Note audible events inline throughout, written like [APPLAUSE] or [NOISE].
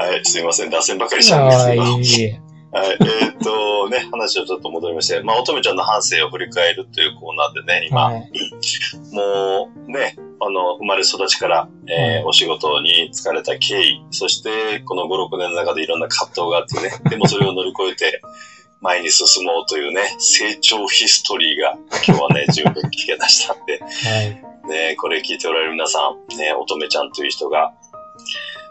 はい、すいません。脱線ばかりしたんですけど。い。はい、えーっとね、話をちょっと戻りまして、まあ、乙女ちゃんの半生を振り返るというコーナーでね、今、はい。もうね、あの、生まれ育ちから、えーお仕事に疲れた経緯、そしてこの5、6年の中でいろんな葛藤があってね、でもそれを乗り越えて [LAUGHS] 前に進もうというね、成長ヒストリーが今日はね、[LAUGHS] 十分聞け出したんで、はい。ね、これ聞いておられる皆さん、ね、乙女ちゃんという人が、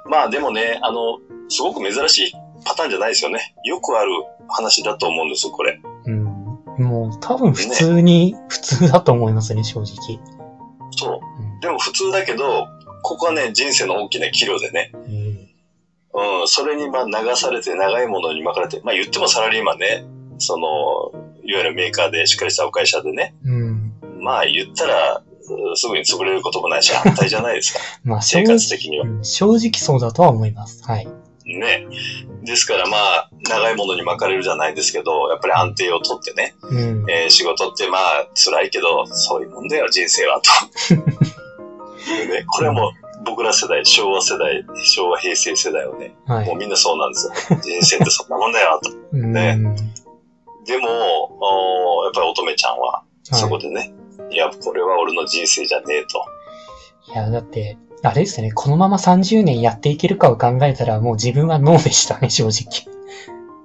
まあでもね、あの、すごく珍しいパターンじゃないですよね。よくある話だと思うんですよ、これ。うん。もう多分普通に、普通だと思いますね、正直。そう。うんでも普通だけど、ここはね、人生の大きな岐路でね、うんうん、それにまあ流されて長いものに巻かれて、まあ言ってもサラリーマンね、その、いわゆるメーカーでしっかりしたお会社でね、うん。まあ言ったら、うんすぐに潰れることもないし、安泰じゃないですか。[LAUGHS] まあ正生直活的には。うん正直そうだとは思います。はい。ね。ですからまあ、長いものに巻かれるじゃないですけど、やっぱり安定をとってね、うん。えー仕事ってまあ辛いけど、そういうもんだよ、人生は、と。[LAUGHS] ね、これはもう僕ら世代、昭和世代、昭和平成世代はね、はいもう。みんなそうなんですよ。人生ってそんなもんだよ、と。[LAUGHS] うんねでも、やっぱり乙女ちゃんは、そこはでね、い、や、これは俺の人生じゃねえと。い。いや、だって、あれですね、このまま30年やっていけるかを考えたら、もう自分はノーでしたね、正直。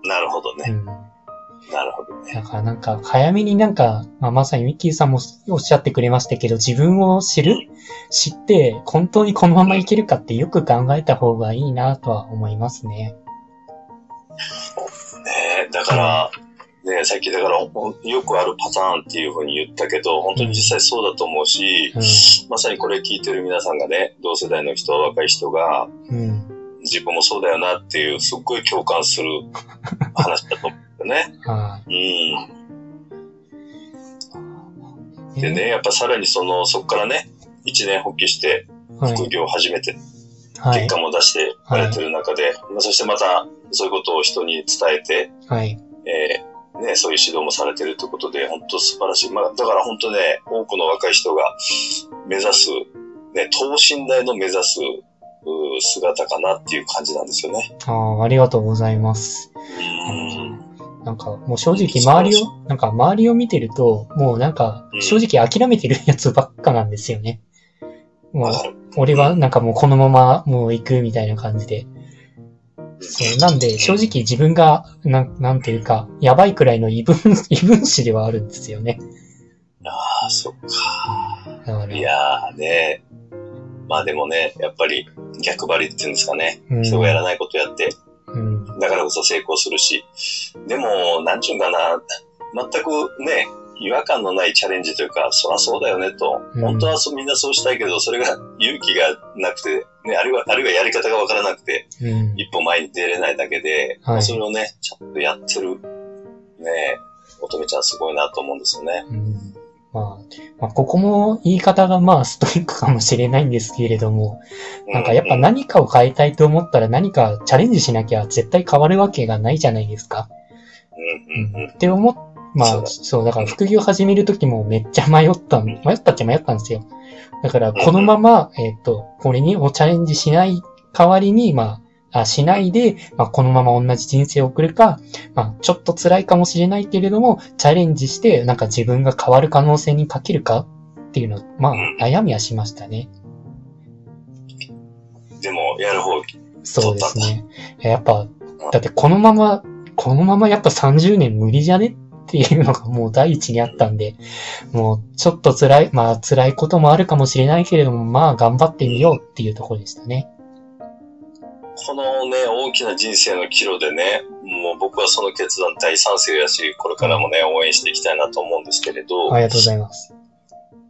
なるほどね。うん。なるほどね。だからなんか、早めになんか、まあ、まさにミッキーさんもおっしゃってくれましたけど、自分を知る知って、本当にこのままいけるかってよく考えた方がいいなとは思いますね。ねだから、ねさっきだから、よくあるパターンっていうふうに言ったけど、本当に実際そうだと思うし、うまさにこれ聞いてる皆さんがね、同世代の人、若い人が、ん。うん。自分もそうだよなっていう、すっごい共感する話だと思うね。[LAUGHS] はうん。い。でね、やっぱさらにその、そこからね、一年発起してはい。副業を始めて、はい結。果も出してやれてる中で、まあそしてまたそういうことを人に伝えて、はい。えーね、そういう指導もされてるということで、本当素晴らしい。まあ、だから本当ね、多くの若い人が目指す、ね、等身大の目指す姿かなっていう感じなんですよね。ああ、ありがとうございます。うん。なんか、もう正直周りを、なんか周りを見てると、もうなんか、正直諦めてるやつばっかなんですよね。もう。俺はなんかもうこのままもう行くみたいな感じで。そうなんで、正直自分が、なん、なんていうか、やばいくらいの異分、[LAUGHS] 異分子ではあるんですよね。ああ、そっか。いやーね。まあでもね、やっぱり逆張りっていうんですかね。うん、人がやらないことやって、うん、だからこそ成功するし。でも、なんちゅうんかな、全くね、違和感のないチャレンジというか、そらそうだよねと。うん本当はそうみんなそうしたいけど、それが [LAUGHS] 勇気がなくて、ね、あるいは、あるいはやり方がわからなくて、うん。一歩前に出れないだけで、はいそれをね、ちゃんとやってる、ね、乙女ちゃんすごいなと思うんですよね。うんまあ、まあ、ここも言い方がまあストイックかもしれないんですけれども、なんかやっぱうん何かを変えたいと思ったら何かチャレンジしなきゃ絶対変わるわけがないじゃないですか。うんって思っ、まあ、そうだから副業始めるときもめっちゃ迷ったん、迷ったっちゃ迷ったんですよ。だからこのまま、えっ、と、これにをチャレンジしない代わりに、まあ、あしないで、まあ、このまま同じ人生を送るか、まあ、ちょっと辛いかもしれないけれども、チャレンジして、なんか自分が変わる可能性にかけるかっていうの、まあ、悩みはしましたね。でも、やる方、そうですね。やっぱ、だってこのまま、このままやっぱ30年無理じゃね？っていうのがもう第一にあったんで、もうちょっと辛い、まあ辛いこともあるかもしれないけれども、まあ頑張ってみようっていうところでしたね。このね、大きな人生の岐路でね、もう僕はその決断大賛成やし、これからもね、応援していきたいなと思うんですけれど、ありがとうございます。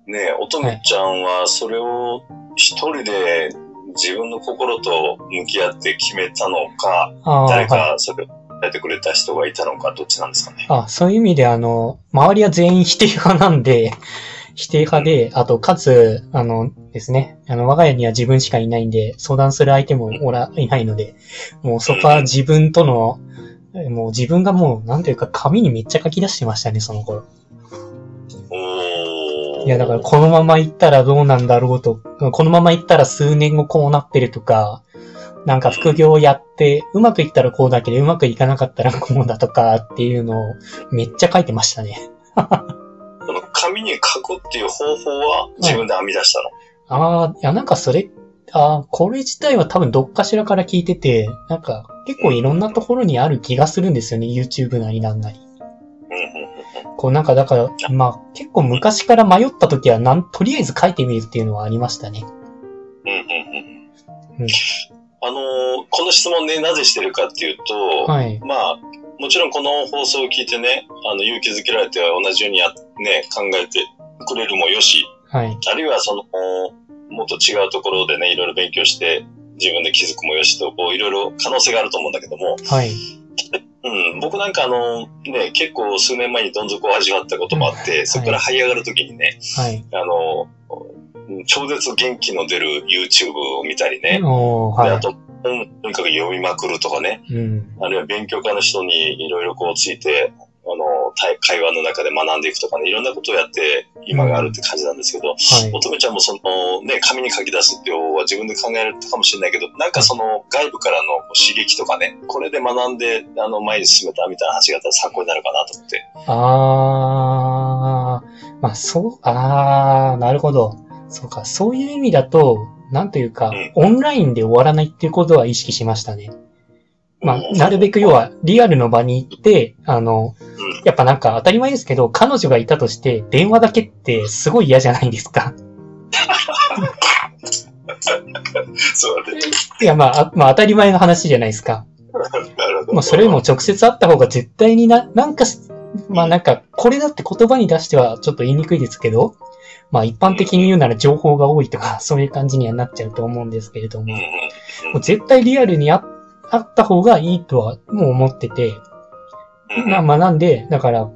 ね、乙女ちゃんはそれを一人で自分の心と向き合って決めたのか、はい。かそれを伝えてくれた人がいたのか、どっちなんですかね。あ、そういう意味であの、周りは全員否定派なんで、[LAUGHS] 否定派で、あと、かつ、あのですね、あの、我が家には自分しかいないんで、相談する相手もおら、いないので、もうそこは自分との、もう自分がもう、なんというか、紙にめっちゃ書き出してましたね、その頃。いや、だからこのまま行ったらどうなんだろうと、このまま行ったら数年後こうなってるとか、なんか副業をやって、うまくいったらこうだけど、うまくいかなかったらこうだとかっていうのをめっちゃ書いてましたね。この紙に書くっていう方法は自分で編み出したの？ああ、いやなんかそれ、ああ、これ自体は多分どっかしらから聞いてて、なんか結構いろんなところにある気がするんですよね。YouTube なりなんなり。こうなんかだから、まあ結構昔から迷った時はなん、とりあえず書いてみるっていうのはありましたね。うんうんうんうんあのーこの質問ね、なぜしてるかっていうと、はい。まあ、もちろんこの放送を聞いてね、あの、勇気づけられて同じようにや、ね、考えてくれるもよし、はい。あるいはその、もっと違うところでね、いろいろ勉強して、自分で気づくもよしと、こう、いろいろ可能性があると思うんだけども、はい。うん、僕なんかあの、ね、結構数年前にどん底を味わったこともあって、そこから這い上がるときにね、はい。あの、超絶元気の出る YouTube を見たりね、はであと、本とにかく読みまくるとかね、い。うん。あるいは勉強家の人にいろいろこうついて、あの、対会話の中で学んでいくとかね、いろんなことをやって今があるって感じなんですけど、はい。乙女ちゃんもそのね、紙に書き出すっていう方は自分で考えるかもしれないけど、なんかその外部からの刺激とかね、これで学んで、あの、前に進めたみたいな話があったら参考になるかなと思って。あー、まあそう、あー、なるほど。そうか、そういう意味だと、なんというか、オンラインで終わらないっていうことは意識しましたね。まあ、なるべく要は、リアルの場に行って、あの、うん。やっぱなんか当たり前ですけど、彼女がいたとして、電話だけってすごい嫌じゃないですか。[LAUGHS] そうだね。いや、まあ、あまあ当たり前の話じゃないですか。なるほど。まあ、それも直接会った方が絶対にな、なんかし、まあなんか、これだって言葉に出してはちょっと言いにくいですけど、まあ一般的に言うなら情報が多いとか、[LAUGHS] そういう感じにはなっちゃうと思うんですけれども、うんうんもう絶対リアルにああった方がいいとはもう思ってて、うん。まあまあなんで、だから、ま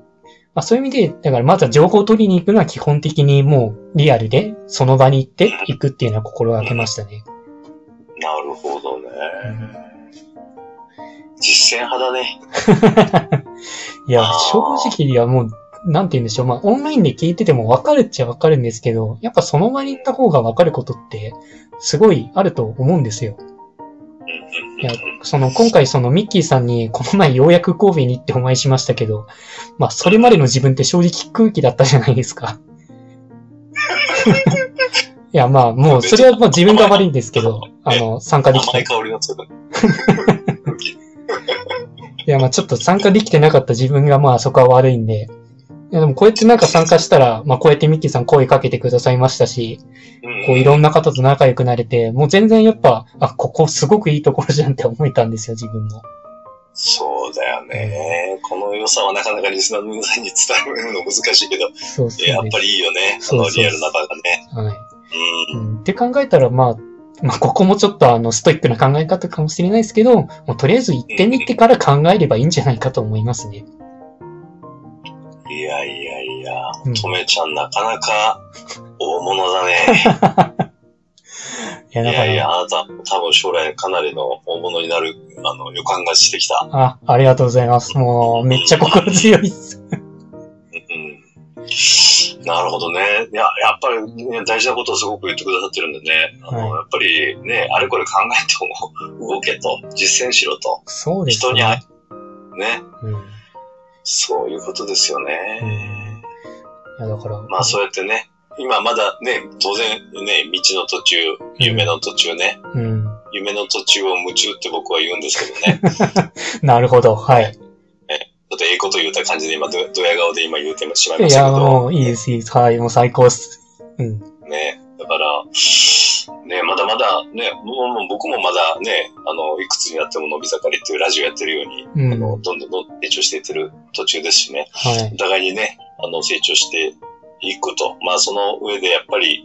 あそういう意味で、だからまずは情報を取りに行くのは基本的にもうリアルでその場に行って行くっていうのは心がけましたね。なるほどね。実践派だね。[LAUGHS] いや正直いやもう、なんて言うんでしょう。まあ、オンラインで聞いてても分かるっちゃ分かるんですけど、やっぱその場に行った方が分かることって、すごいあると思うんですよ。いや、その、今回そのミッキーさんに、この前ようやく神戸に行ってお会いしましたけど、まあ、それまでの自分って正直空気だったじゃないですか。[LAUGHS] いや、まあ、もう、それはまあ自分が悪いんですけど、あの、参加できた甘い。香りがする。いや、まあちょっと参加できてなかった自分がまあそこは悪いんで。いやでもこうやってなんか参加したら、まあこうやってミッキーさん声かけてくださいましたし、うんこういろんな方と仲良くなれて、もう全然やっぱ、あ、ここすごくいいところじゃんって思えたんですよ、自分も。そうだよね。この良さはなかなかリスナーの皆さんに伝えるの難しいけど、そうそうです。やっぱりいいよね。あそのリアルな場がね。はい。う。うんん。って考えたら、まあ、まあここもちょっとあの、ストイックな考え方かもしれないですけど、もうとりあえず行ってみてから考えればいいんじゃないかと思いますね。いやいやいや、うんとめちゃんなかなか大物だね。[LAUGHS] いや、いやいや、あなた多分将来かなりの大物になるあの予感がしてきた。あ、ありがとうございます。もう、めっちゃ心強いっす。うん。なるほどね。いや、やっぱり、ね、大事なことをすごく言ってくださってるんでね。あの、はいやっぱりね、あれこれ考えても動けと、実践しろと。そうです人に会ね。い、ね。うん。そういうことですよね。いや、だから、まあそうやってね、今まだね、当然ね、道の途中、夢の途中ね、うん。夢の途中を夢中って僕は言うんですけどね。[LAUGHS] なるほど、はい。ちょっとええこと言った感じで今、どドヤ顔で今言うてしまいまいや、したけど、もう、いいです、いいです。はい、もう最高っす。うん。ね、だから、ね、まだまだね、僕もまだね、あの、いくつになっても伸び盛りっていうラジオやってるように、うんあの、どんどんどん成長していってる途中ですしね、はいお。互いにね、あの、成長していくと。まあ、その上でやっぱり、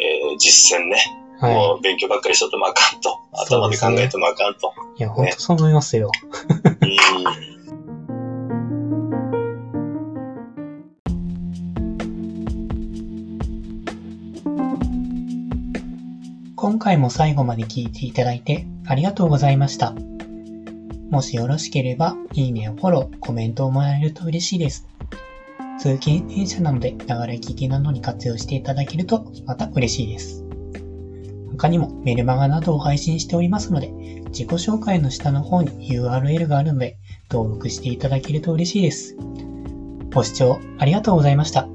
えー実践ね、はもう勉強ばっかりしとってもあかんと。頭で考えてもあかんと。い。いや、ほんとそう思いますよ。うん今回も最後まで聞いていただいてありがとうございました。もしよろしければ、いいねやフォロー、コメントをもらえると嬉しいです。通勤電車なので、ながら聞きなどに活用していただけるとまた嬉しいです。他にもメルマガなどを配信しておりますので、自己紹介の下の方に URL があるので、登録していただけると嬉しいです。ご視聴ありがとうございました。